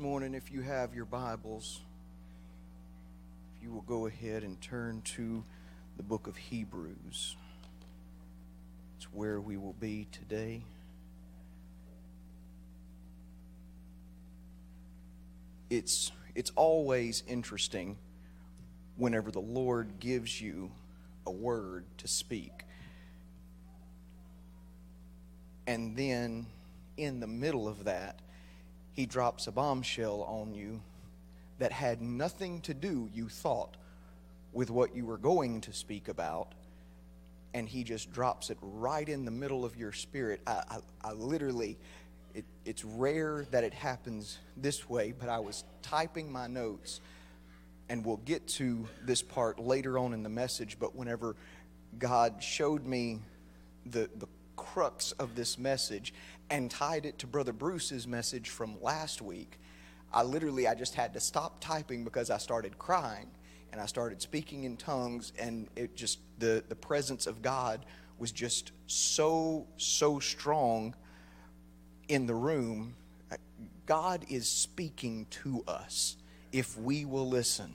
morning, if you have your Bibles, if you will go ahead and turn to the book of Hebrews. It's where we will be today. It's, it's always interesting whenever the Lord gives you a word to speak. And then in the middle of that, he drops a bombshell on you that had nothing to do, you thought, with what you were going to speak about. And he just drops it right in the middle of your spirit. I, I, I literally, it, it's rare that it happens this way, but I was typing my notes, and we'll get to this part later on in the message. But whenever God showed me the, the crux of this message and tied it to Brother Bruce's message from last week, I literally I just had to stop typing because I started crying and I started speaking in tongues and it just the the presence of God was just so so strong in the room. God is speaking to us if we will listen.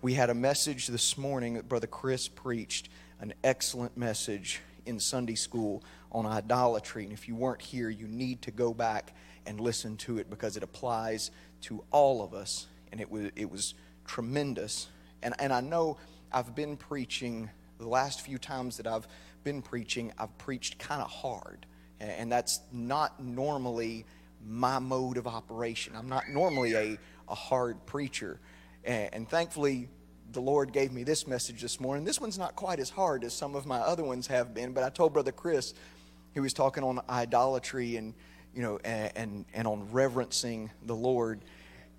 We had a message this morning that Brother Chris preached, an excellent message in Sunday school on idolatry. And if you weren't here, you need to go back and listen to it because it applies to all of us. And it was, it was tremendous. And, and I know I've been preaching, the last few times that I've been preaching, I've preached kind of hard. And that's not normally my mode of operation. I'm not normally a, a hard preacher. And, and thankfully, the Lord gave me this message this morning. This one's not quite as hard as some of my other ones have been, but I told Brother Chris, he was talking on idolatry and, you know, and, and, on reverencing the Lord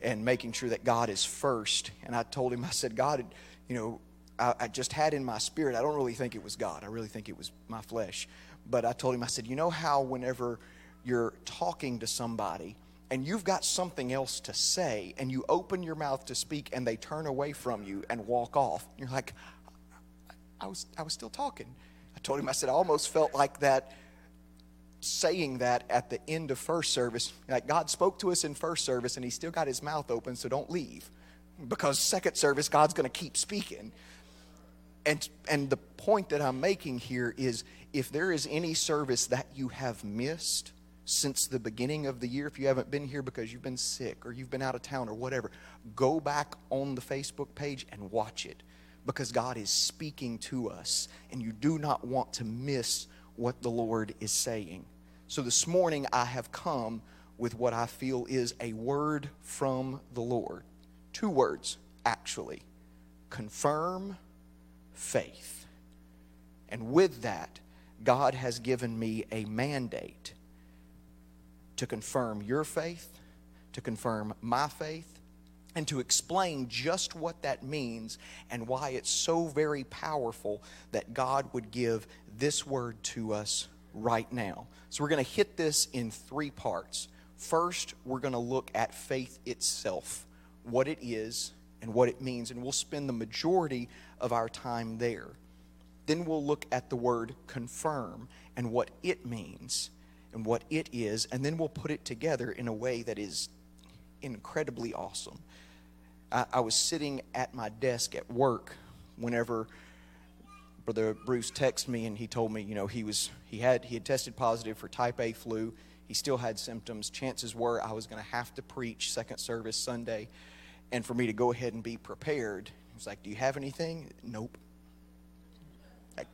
and making sure that God is first. And I told him, I said, God, you know, I, I just had in my spirit, I don't really think it was God. I really think it was my flesh. But I told him, I said, you know how whenever you're talking to somebody, and you've got something else to say, and you open your mouth to speak, and they turn away from you and walk off. You're like, I was, I was still talking. I told him, I said, I almost felt like that saying that at the end of first service. Like God spoke to us in first service, and he still got his mouth open, so don't leave. Because second service, God's going to keep speaking. And, and the point that I'm making here is if there is any service that you have missed, since the beginning of the year. If you haven't been here because you've been sick or you've been out of town or whatever, go back on the Facebook page and watch it because God is speaking to us and you do not want to miss what the Lord is saying. So this morning I have come with what I feel is a word from the Lord. Two words, actually confirm faith. And with that, God has given me a mandate to confirm your faith, to confirm my faith, and to explain just what that means and why it's so very powerful that God would give this word to us right now. So we're going to hit this in three parts. First, we're going to look at faith itself, what it is and what it means, and we'll spend the majority of our time there. Then we'll look at the word confirm and what it means and what it is, and then we'll put it together in a way that is incredibly awesome. I, I was sitting at my desk at work whenever Brother Bruce texted me and he told me, you know, he was he had he had tested positive for type A flu. He still had symptoms. Chances were I was going to have to preach second service Sunday, and for me to go ahead and be prepared. He was like, "Do you have anything?" Nope. Like,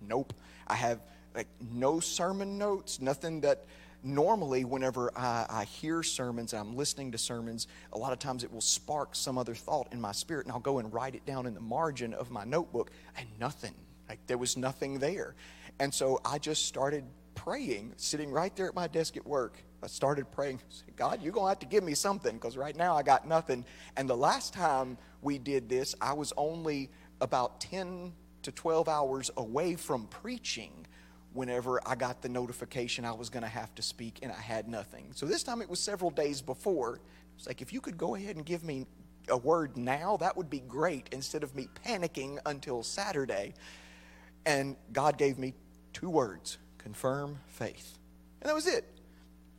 nope. I have like no sermon notes, nothing that normally whenever I, I, hear sermons and I'm listening to sermons, a lot of times it will spark some other thought in my spirit, and I'll go and write it down in the margin of my notebook, and nothing. Like there was nothing there. And so I just started praying, sitting right there at my desk at work. I started praying, God, you're going to have to give me something because right now I got nothing. And the last time we did this, I was only about 10 to 12 hours away from preaching whenever I got the notification I was going to have to speak and I had nothing. So this time it was several days before. It's like, if you could go ahead and give me a word now, that would be great instead of me panicking until Saturday. And God gave me two words confirm faith. And that was it.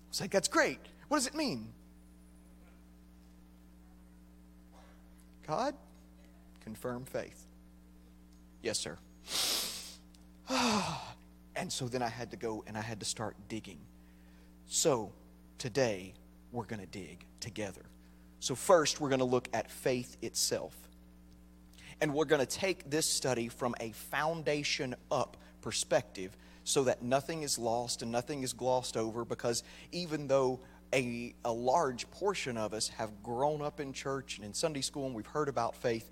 It's like, that's great. What does it mean? God, confirm faith. Yes, sir. Ah. And so then I had to go and I had to start digging. So today we're going to dig together. So, first, we're going to look at faith itself. And we're going to take this study from a foundation up perspective so that nothing is lost and nothing is glossed over because even though a, a large portion of us have grown up in church and in Sunday school and we've heard about faith,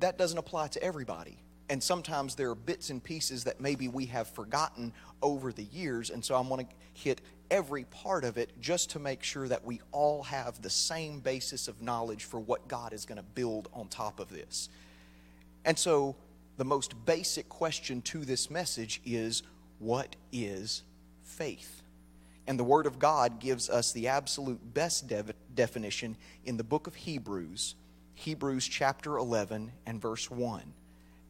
that doesn't apply to everybody. And sometimes there are bits and pieces that maybe we have forgotten over the years. And so I'm going to hit every part of it just to make sure that we all have the same basis of knowledge for what God is going to build on top of this. And so, the most basic question to this message is what is faith? And the Word of God gives us the absolute best de- definition in the book of Hebrews, Hebrews chapter 11 and verse 1.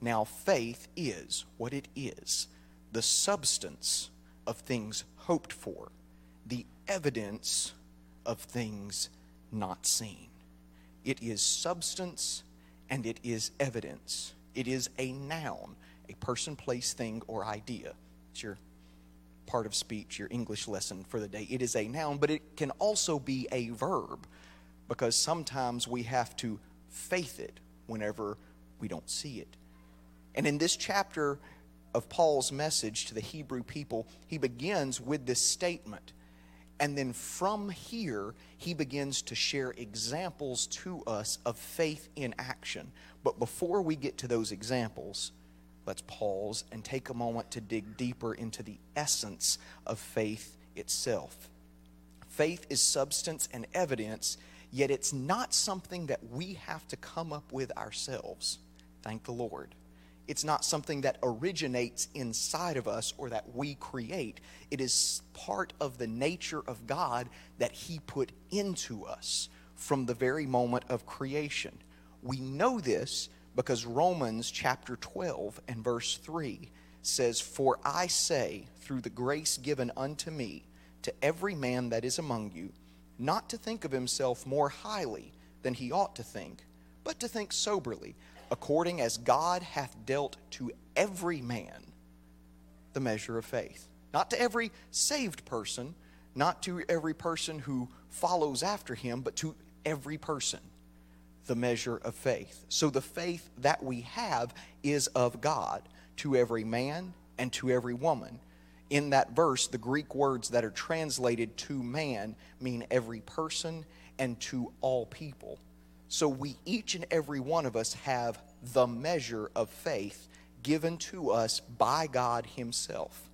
Now, faith is what it is the substance of things hoped for the evidence of things not seen. It is substance and it is evidence. It is a noun, a person, place, thing, or idea. It's your part of speech, your English lesson for the day. It is a noun, but it can also be a verb because sometimes we have to faith it whenever we don't see it. And in this chapter of Paul's message to the Hebrew people, he begins with this statement and then from here, he begins to share examples to us of faith in action. But before we get to those examples, let's pause and take a moment to dig deeper into the essence of faith itself. Faith is substance and evidence, yet it's not something that we have to come up with ourselves. Thank the Lord. It's not something that originates inside of us or that we create. It is part of the nature of God that He put into us from the very moment of creation. We know this because Romans chapter 12 and verse 3 says, For I say, through the grace given unto me, to every man that is among you, not to think of himself more highly than he ought to think, but to think soberly according as God hath dealt to every man the measure of faith. Not to every saved person, not to every person who follows after him, but to every person the measure of faith. So the faith that we have is of God to every man and to every woman. In that verse, the Greek words that are translated to man mean every person and to all people. So we, each and every one of us, have the measure of faith given to us by God Himself.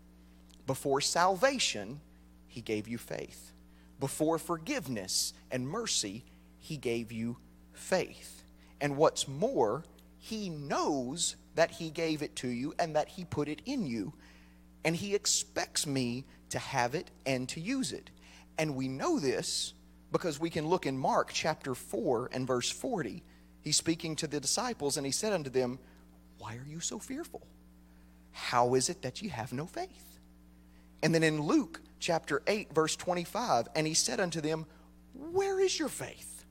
Before salvation, He gave you faith. Before forgiveness and mercy, He gave you faith. And what's more, He knows that He gave it to you and that He put it in you. And He expects me to have it and to use it. And we know this because we can look in Mark chapter 4 and verse 40. He's speaking to the disciples, and he said unto them, Why are you so fearful? How is it that ye have no faith? And then in Luke chapter 8, verse 25, and he said unto them, Where is your faith?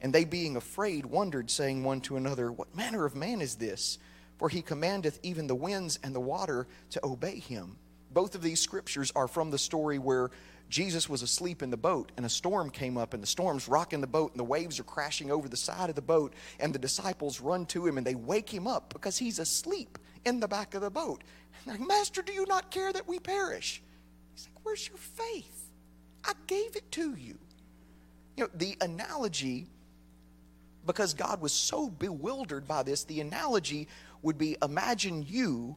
And they being afraid wondered, saying one to another, What manner of man is this? For he commandeth even the winds and the water to obey him. Both of these scriptures are from the story where Jesus was asleep in the boat, and a storm came up, and the storm's rocking the boat, and the waves are crashing over the side of the boat, and the disciples run to him and they wake him up because he's asleep in the back of the boat. And they're like, Master, do you not care that we perish? He's like, Where's your faith? I gave it to you. You know, the analogy, because God was so bewildered by this, the analogy would be imagine you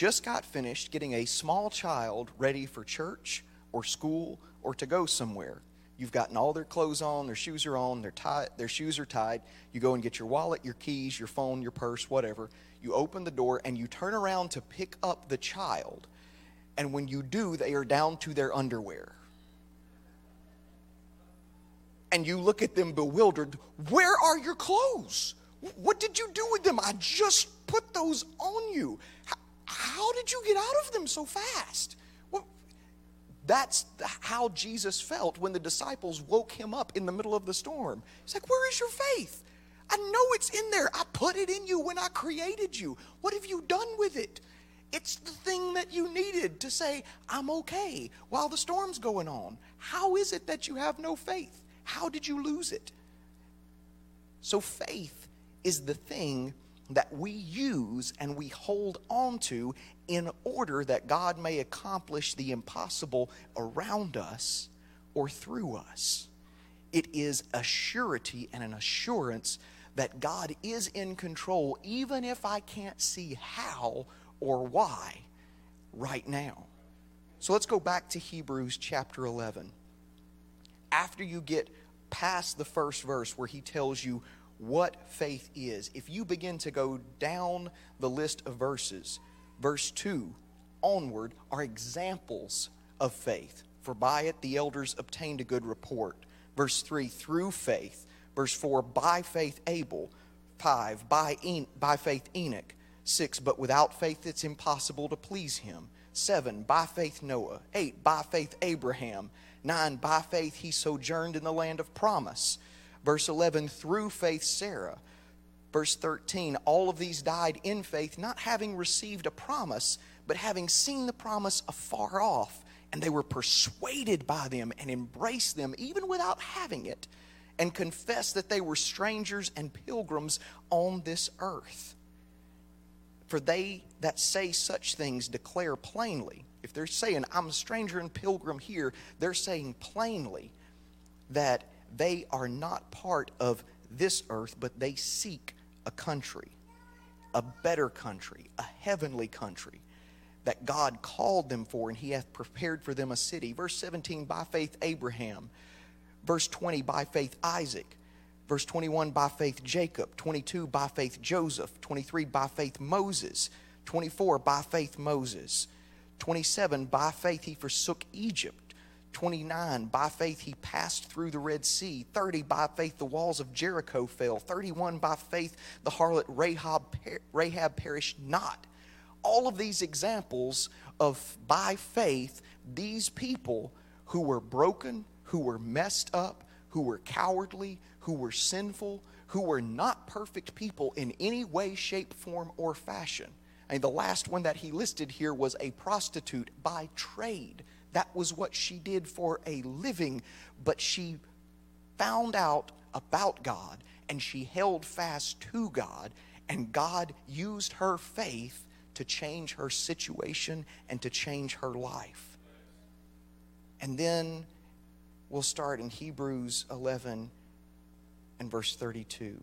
just got finished getting a small child ready for church or school or to go somewhere. You've gotten all their clothes on, their shoes are on, their, tie, their shoes are tied. You go and get your wallet, your keys, your phone, your purse, whatever. You open the door and you turn around to pick up the child. And when you do, they are down to their underwear. And you look at them bewildered. Where are your clothes? What did you do with them? I just put those on you. How, did you get out of them so fast? Well, That's how Jesus felt when the disciples woke him up in the middle of the storm. He's like, Where is your faith? I know it's in there. I put it in you when I created you. What have you done with it? It's the thing that you needed to say, I'm okay while the storm's going on. How is it that you have no faith? How did you lose it? So, faith is the thing that we use and we hold on to in order that God may accomplish the impossible around us or through us. It is a surety and an assurance that God is in control, even if I can't see how or why right now. So let's go back to Hebrews chapter 11. After you get past the first verse where he tells you what faith is, if you begin to go down the list of verses, verse 2 onward are examples of faith. For by it the elders obtained a good report. Verse 3 through faith. Verse 4 by faith Abel. 5 by, en- by faith Enoch. 6 but without faith it's impossible to please him. 7 by faith Noah. 8 by faith Abraham. 9 by faith he sojourned in the land of promise. Verse 11 through faith Sarah. Verse 13 all of these died in faith, not having received a promise, but having seen the promise afar off. And they were persuaded by them and embraced them, even without having it, and confessed that they were strangers and pilgrims on this earth. For they that say such things declare plainly, if they're saying, I'm a stranger and pilgrim here, they're saying plainly that they are not part of this earth, but they seek a country, a better country, a heavenly country that God called them for, and He hath prepared for them a city. Verse 17, by faith, Abraham. Verse 20, by faith, Isaac. Verse 21, by faith, Jacob. 22, by faith, Joseph. 23, by faith, Moses. 24, by faith, Moses. 27, by faith, he forsook Egypt. 29, by faith, he passed through the Red Sea. 30, by faith, the walls of Jericho fell. 31, by faith, the harlot Rahab, Rahab perished not. All of these examples of by faith, these people who were broken, who were messed up, who were cowardly, who were sinful, who were not perfect people in any way, shape, form, or fashion. Mean, the last one that he listed here was a prostitute by trade. That was what she did for a living, but she found out about God and she held fast to God, and God used her faith to change her situation and to change her life. And then we'll start in Hebrews 11 and verse 32.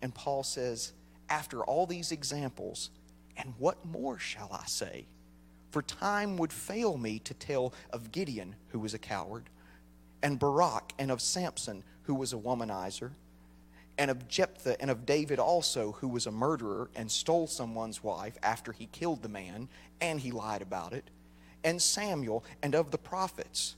And Paul says, After all these examples, and what more shall I say? For time would fail me to tell of Gideon, who was a coward, and Barak, and of Samson, who was a womanizer, and of Jephthah, and of David also, who was a murderer and stole someone's wife after he killed the man, and he lied about it, and Samuel, and of the prophets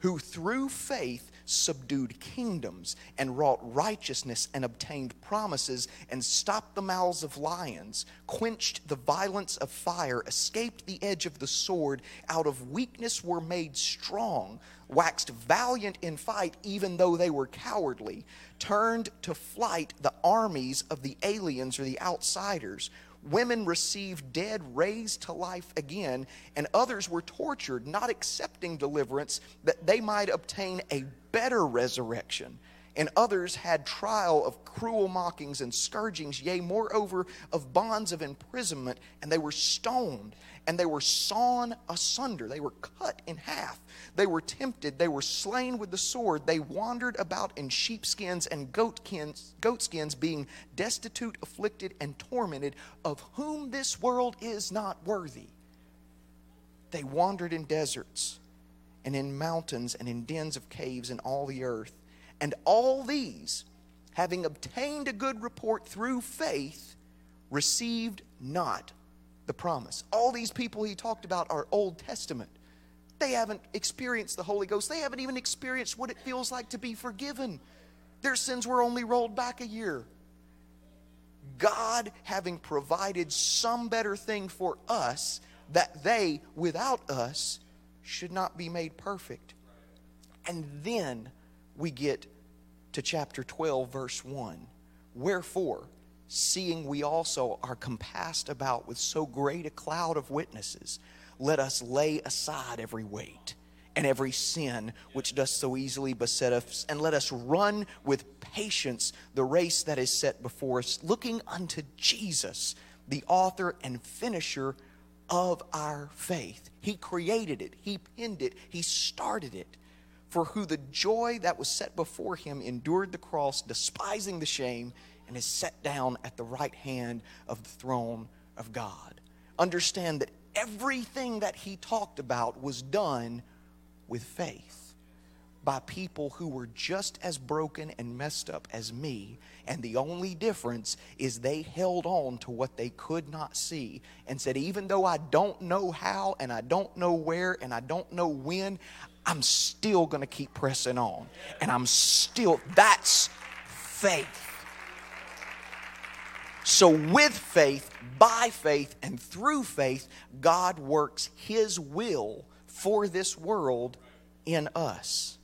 who through faith subdued kingdoms and wrought righteousness and obtained promises and stopped the mouths of lions, quenched the violence of fire, escaped the edge of the sword, out of weakness were made strong, waxed valiant in fight, even though they were cowardly, turned to flight the armies of the aliens or the outsiders women received dead raised to life again, and others were tortured, not accepting deliverance that they might obtain a better resurrection. And others had trial of cruel mockings and scourgings, yea, moreover, of bonds of imprisonment, and they were stoned and they were sawn asunder. They were cut in half. They were tempted. They were slain with the sword. They wandered about in sheepskins and goatskins, being destitute, afflicted, and tormented, of whom this world is not worthy. They wandered in deserts and in mountains and in dens of caves in all the earth. And all these, having obtained a good report through faith, received not the promise. All these people he talked about are Old Testament. They haven't experienced the Holy Ghost. They haven't even experienced what it feels like to be forgiven. Their sins were only rolled back a year. God having provided some better thing for us that they, without us, should not be made perfect. And then we get to chapter 12, verse 1, Wherefore, seeing we also are compassed about with so great a cloud of witnesses, let us lay aside every weight and every sin which does so easily beset us, and let us run with patience the race that is set before us, looking unto Jesus, the author and finisher of our faith. He created it, He pinned it, He started it. For who the joy that was set before him endured the cross, despising the shame, and is set down at the right hand of the throne of God. Understand that everything that he talked about was done with faith by people who were just as broken and messed up as me. And the only difference is they held on to what they could not see and said, even though I don't know how and I don't know where and I don't know when, I'm still going to keep pressing on. And I'm still, that's faith. So, with faith, by faith, and through faith, God works His will for this world in us.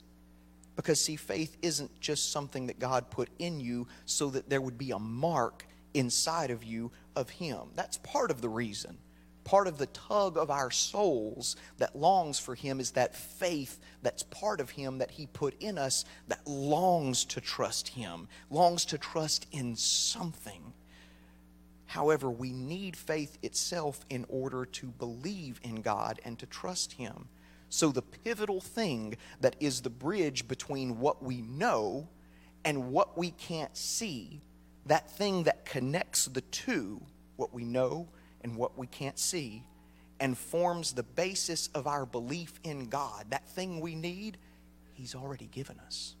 Because, see, faith isn't just something that God put in you so that there would be a mark inside of you of Him. That's part of the reason. Part of the tug of our souls that longs for Him is that faith that's part of Him that He put in us that longs to trust Him, longs to trust in something. However, we need faith itself in order to believe in God and to trust Him. So, the pivotal thing that is the bridge between what we know and what we can't see, that thing that connects the two, what we know and what we can't see, and forms the basis of our belief in God, that thing we need, He's already given us.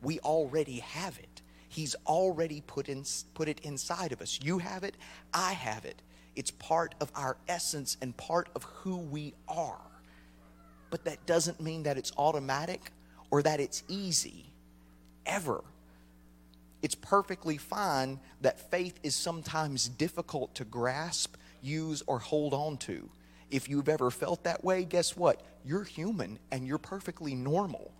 We already have it. He's already put, in, put it inside of us. You have it, I have it. It's part of our essence and part of who we are. But that doesn't mean that it's automatic or that it's easy, ever. It's perfectly fine that faith is sometimes difficult to grasp, use, or hold on to. If you've ever felt that way, guess what? You're human and you're perfectly normal.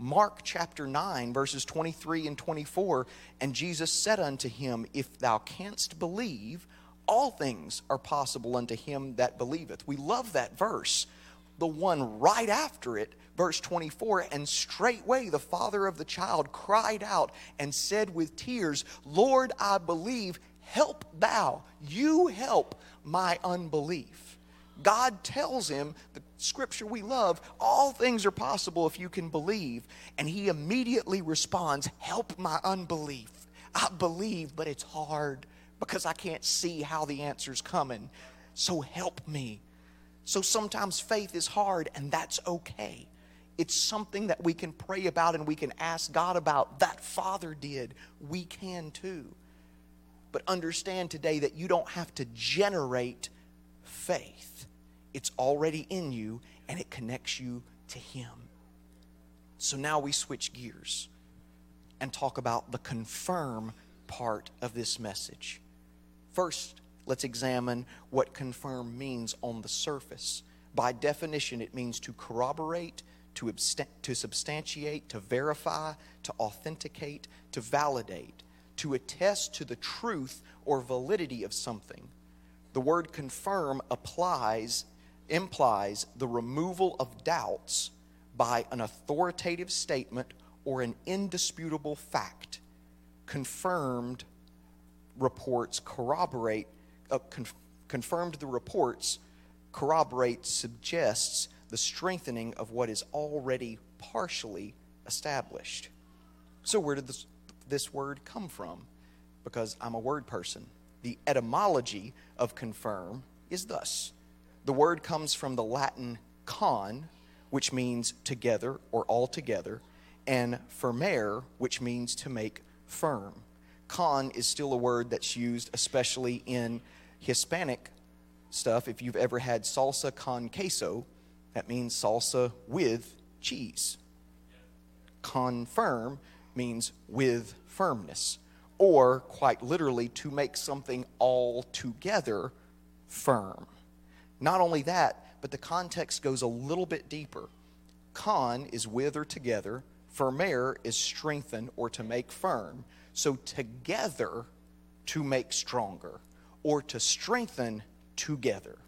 Mark chapter 9, verses 23 and 24. And Jesus said unto him, If thou canst believe, all things are possible unto him that believeth. We love that verse. The one right after it, verse 24, and straightway the father of the child cried out and said with tears, Lord, I believe, help thou, you help my unbelief. God tells him, the scripture we love, all things are possible if you can believe. And he immediately responds, Help my unbelief. I believe, but it's hard because I can't see how the answer's coming. So help me. So sometimes faith is hard, and that's okay. It's something that we can pray about and we can ask God about. That Father did. We can too. But understand today that you don't have to generate faith it's already in you and it connects you to Him. So now we switch gears and talk about the confirm part of this message. First, let's examine what confirm means on the surface. By definition, it means to corroborate, to, to substantiate, to verify, to authenticate, to validate, to attest to the truth or validity of something. The word confirm applies implies the removal of doubts by an authoritative statement or an indisputable fact. Confirmed reports corroborate, uh, conf- confirmed the reports corroborate, suggests the strengthening of what is already partially established. So, where did this, this word come from? Because I'm a word person. The etymology of confirm is thus the word comes from the Latin con, which means together or all together, and firmare, which means to make firm. Con is still a word that's used especially in Hispanic stuff. If you've ever had salsa con queso, that means salsa with cheese. Confirm means with firmness, or quite literally, to make something altogether firm. Not only that, but the context goes a little bit deeper. Con is with or together, Firmare is strengthen or to make firm. So together to make stronger or to strengthen together.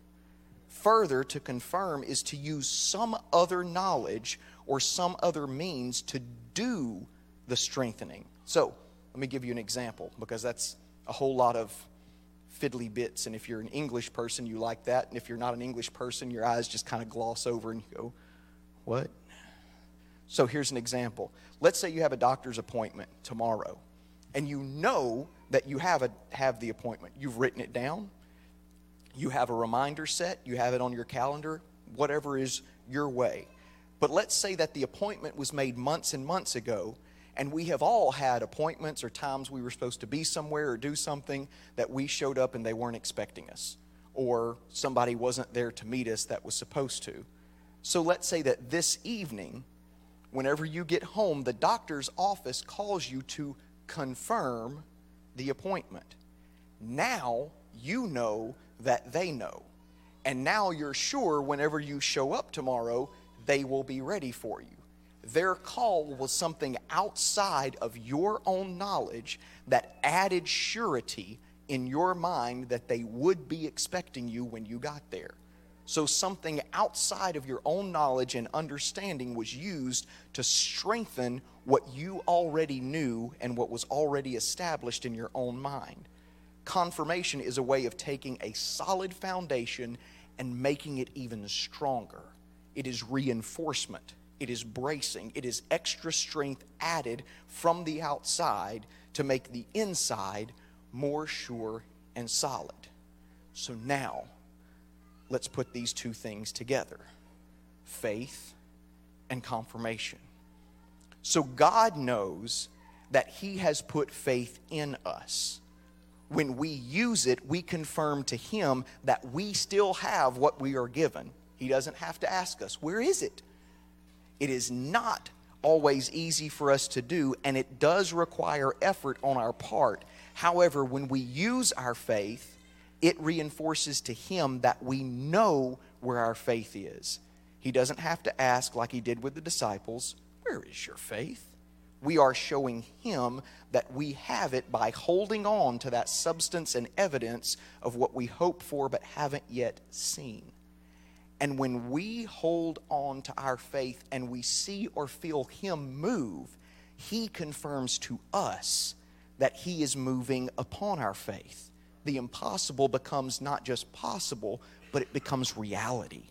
Further, to confirm is to use some other knowledge or some other means to do the strengthening. So, let me give you an example because that's a whole lot of fiddly bits. And if you're an English person, you like that. And if you're not an English person, your eyes just kind of gloss over and you go, What? So here's an example. Let's say you have a doctor's appointment tomorrow, and you know that you have, a, have the appointment. You've written it down, you have a reminder set, you have it on your calendar, whatever is your way. But let's say that the appointment was made months and months ago, and we have all had appointments or times we were supposed to be somewhere or do something that we showed up and they weren't expecting us, or somebody wasn't there to meet us that was supposed to. So let's say that this evening, whenever you get home, the doctor's office calls you to confirm the appointment. Now you know that they know. And now you're sure whenever you show up tomorrow, they will be ready for you. Their call was something outside of your own knowledge that added surety in your mind that they would be expecting you when you got there. So, something outside of your own knowledge and understanding was used to strengthen what you already knew and what was already established in your own mind. Confirmation is a way of taking a solid foundation and making it even stronger. It is reinforcement, it is bracing, it is extra strength added from the outside to make the inside more sure and solid. So now, let's put these two things together faith and confirmation. So God knows that He has put faith in us when we use it, we confirm to Him that we still have what we are given. He doesn't have to ask us, Where is it? It is not always easy for us to do, and it does require effort on our part. However, when we use our faith, it reinforces to Him that we know where our faith is. He doesn't have to ask, like He did with the disciples, Where is your faith? we are showing Him that we have it by holding on to that substance and evidence of what we hope for but haven't yet seen. And when we hold on to our faith and we see or feel Him move, He confirms to us that He is moving upon our faith. The impossible becomes not just possible, but it becomes reality.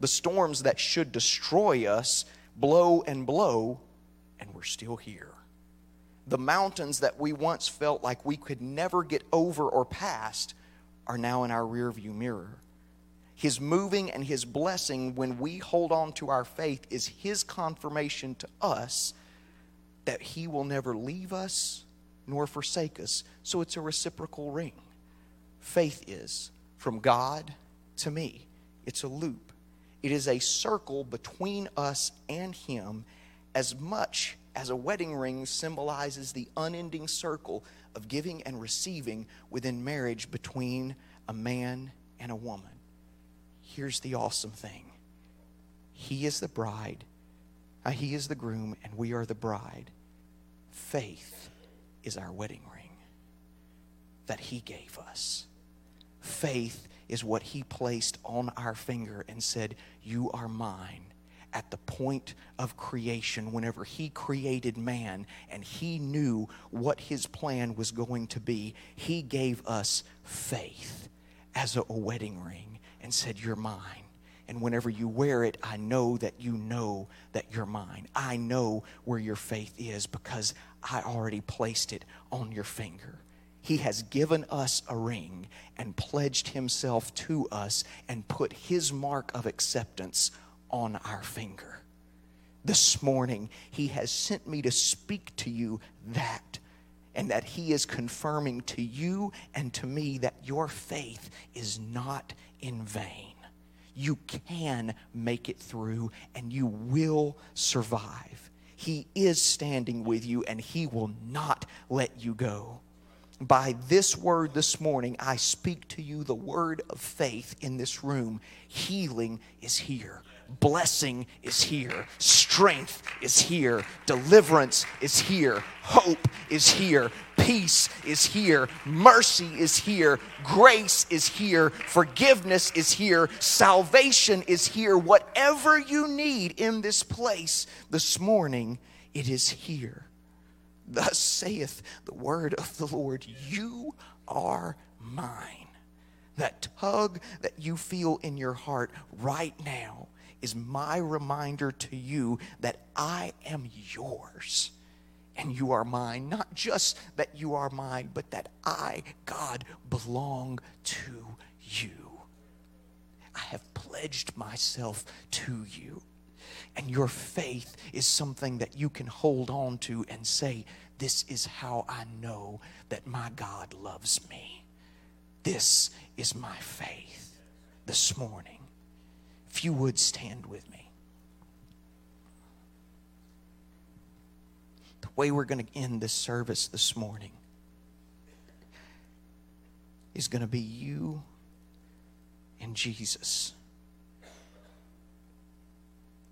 The storms that should destroy us blow and blow and we're still here. The mountains that we once felt like we could never get over or past are now in our rearview mirror. His moving and His blessing, when we hold on to our faith, is His confirmation to us that He will never leave us nor forsake us. So it's a reciprocal ring. Faith is from God to me, it's a loop. It is a circle between us and Him as much as a wedding ring symbolizes the unending circle of giving and receiving within marriage between a man and a woman. Here's the awesome thing He is the bride, uh, He is the groom, and we are the bride. Faith is our wedding ring that He gave us. Faith is what He placed on our finger and said, You are mine at the point of creation, whenever He created man and He knew what His plan was going to be, He gave us faith as a, wedding ring and said, You're mine. And whenever you wear it, I know that you know that you're mine. I know where your faith is because I already placed it on your finger. He has given us a ring and pledged himself to us and put his mark of acceptance on our finger. This morning, He has sent me to speak to you that, and that He is confirming to you and to me that your faith is not in vain. You can make it through, and you will survive. He is standing with you, and He will not let you go by this word this morning, I speak to you the word of faith in this room. Healing is here. blessing is here, strength is here, deliverance is here, hope is here, peace is here, mercy is here, grace is here, forgiveness is here, salvation is here. Whatever you need in this place this morning, it is here. Thus saith the word of the Lord You are mine. That tug that you feel in your heart right now is my reminder to you that I am yours and you are mine. Not just that you are mine, but that I, God, belong to you. I have pledged myself to you. And your faith is something that you can hold on to and say, This is how I know that my God loves me. This is my faith this morning. If you would stand with me. The way we're going to end this service this morning is going to be you and Jesus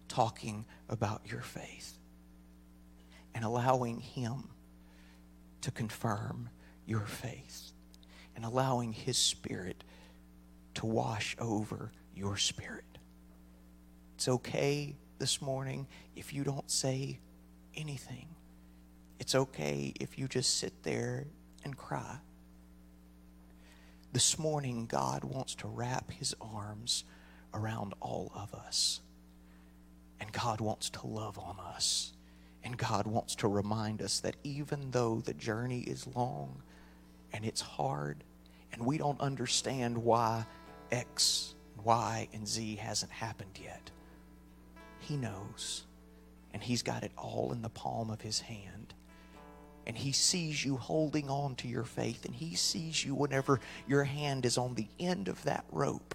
talking about your faith and allowing Him to confirm your faith and allowing His Spirit to wash over your spirit. It's okay this morning if you don't say anything. It's okay if you just sit there and cry. This morning, God wants to wrap his arms around all of us. And God wants to love on us. And God wants to remind us that even though the journey is long and it's hard, and we don't understand why X, Y, and Z hasn't happened yet, He knows. And He's got it all in the palm of His hand. And He sees you holding on to your faith, and He sees you whenever your hand is on the end of that rope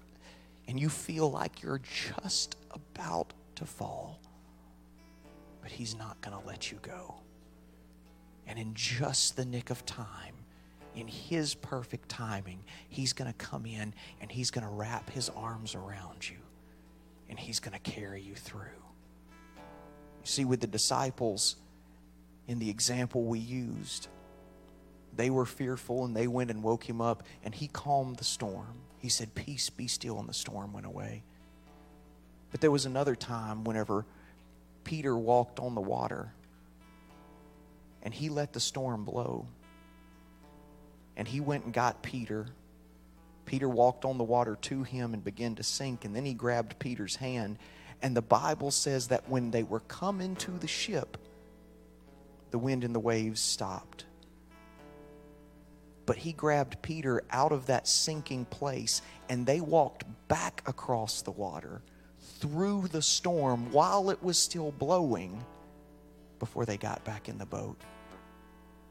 and you feel like you're just about to fall, but He's not going to let you go. And in just the nick of time, in His perfect timing, He's going to come in and He's going to wrap His arms around you and He's going to carry you through. You see, with the disciples, in the example we used, they were fearful and they went and woke him up and he calmed the storm. He said, Peace, be still, and the storm went away. But there was another time whenever Peter walked on the water and he let the storm blow. And he went and got Peter. Peter walked on the water to him and began to sink. And then he grabbed Peter's hand. And the Bible says that when they were coming to the ship, the wind and the waves stopped. But he grabbed Peter out of that sinking place and they walked back across the water through the storm while it was still blowing before they got back in the boat.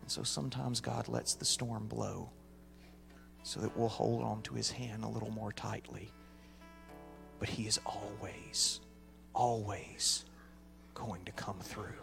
And so sometimes God lets the storm blow so that we'll hold on to his hand a little more tightly. But he is always, always going to come through.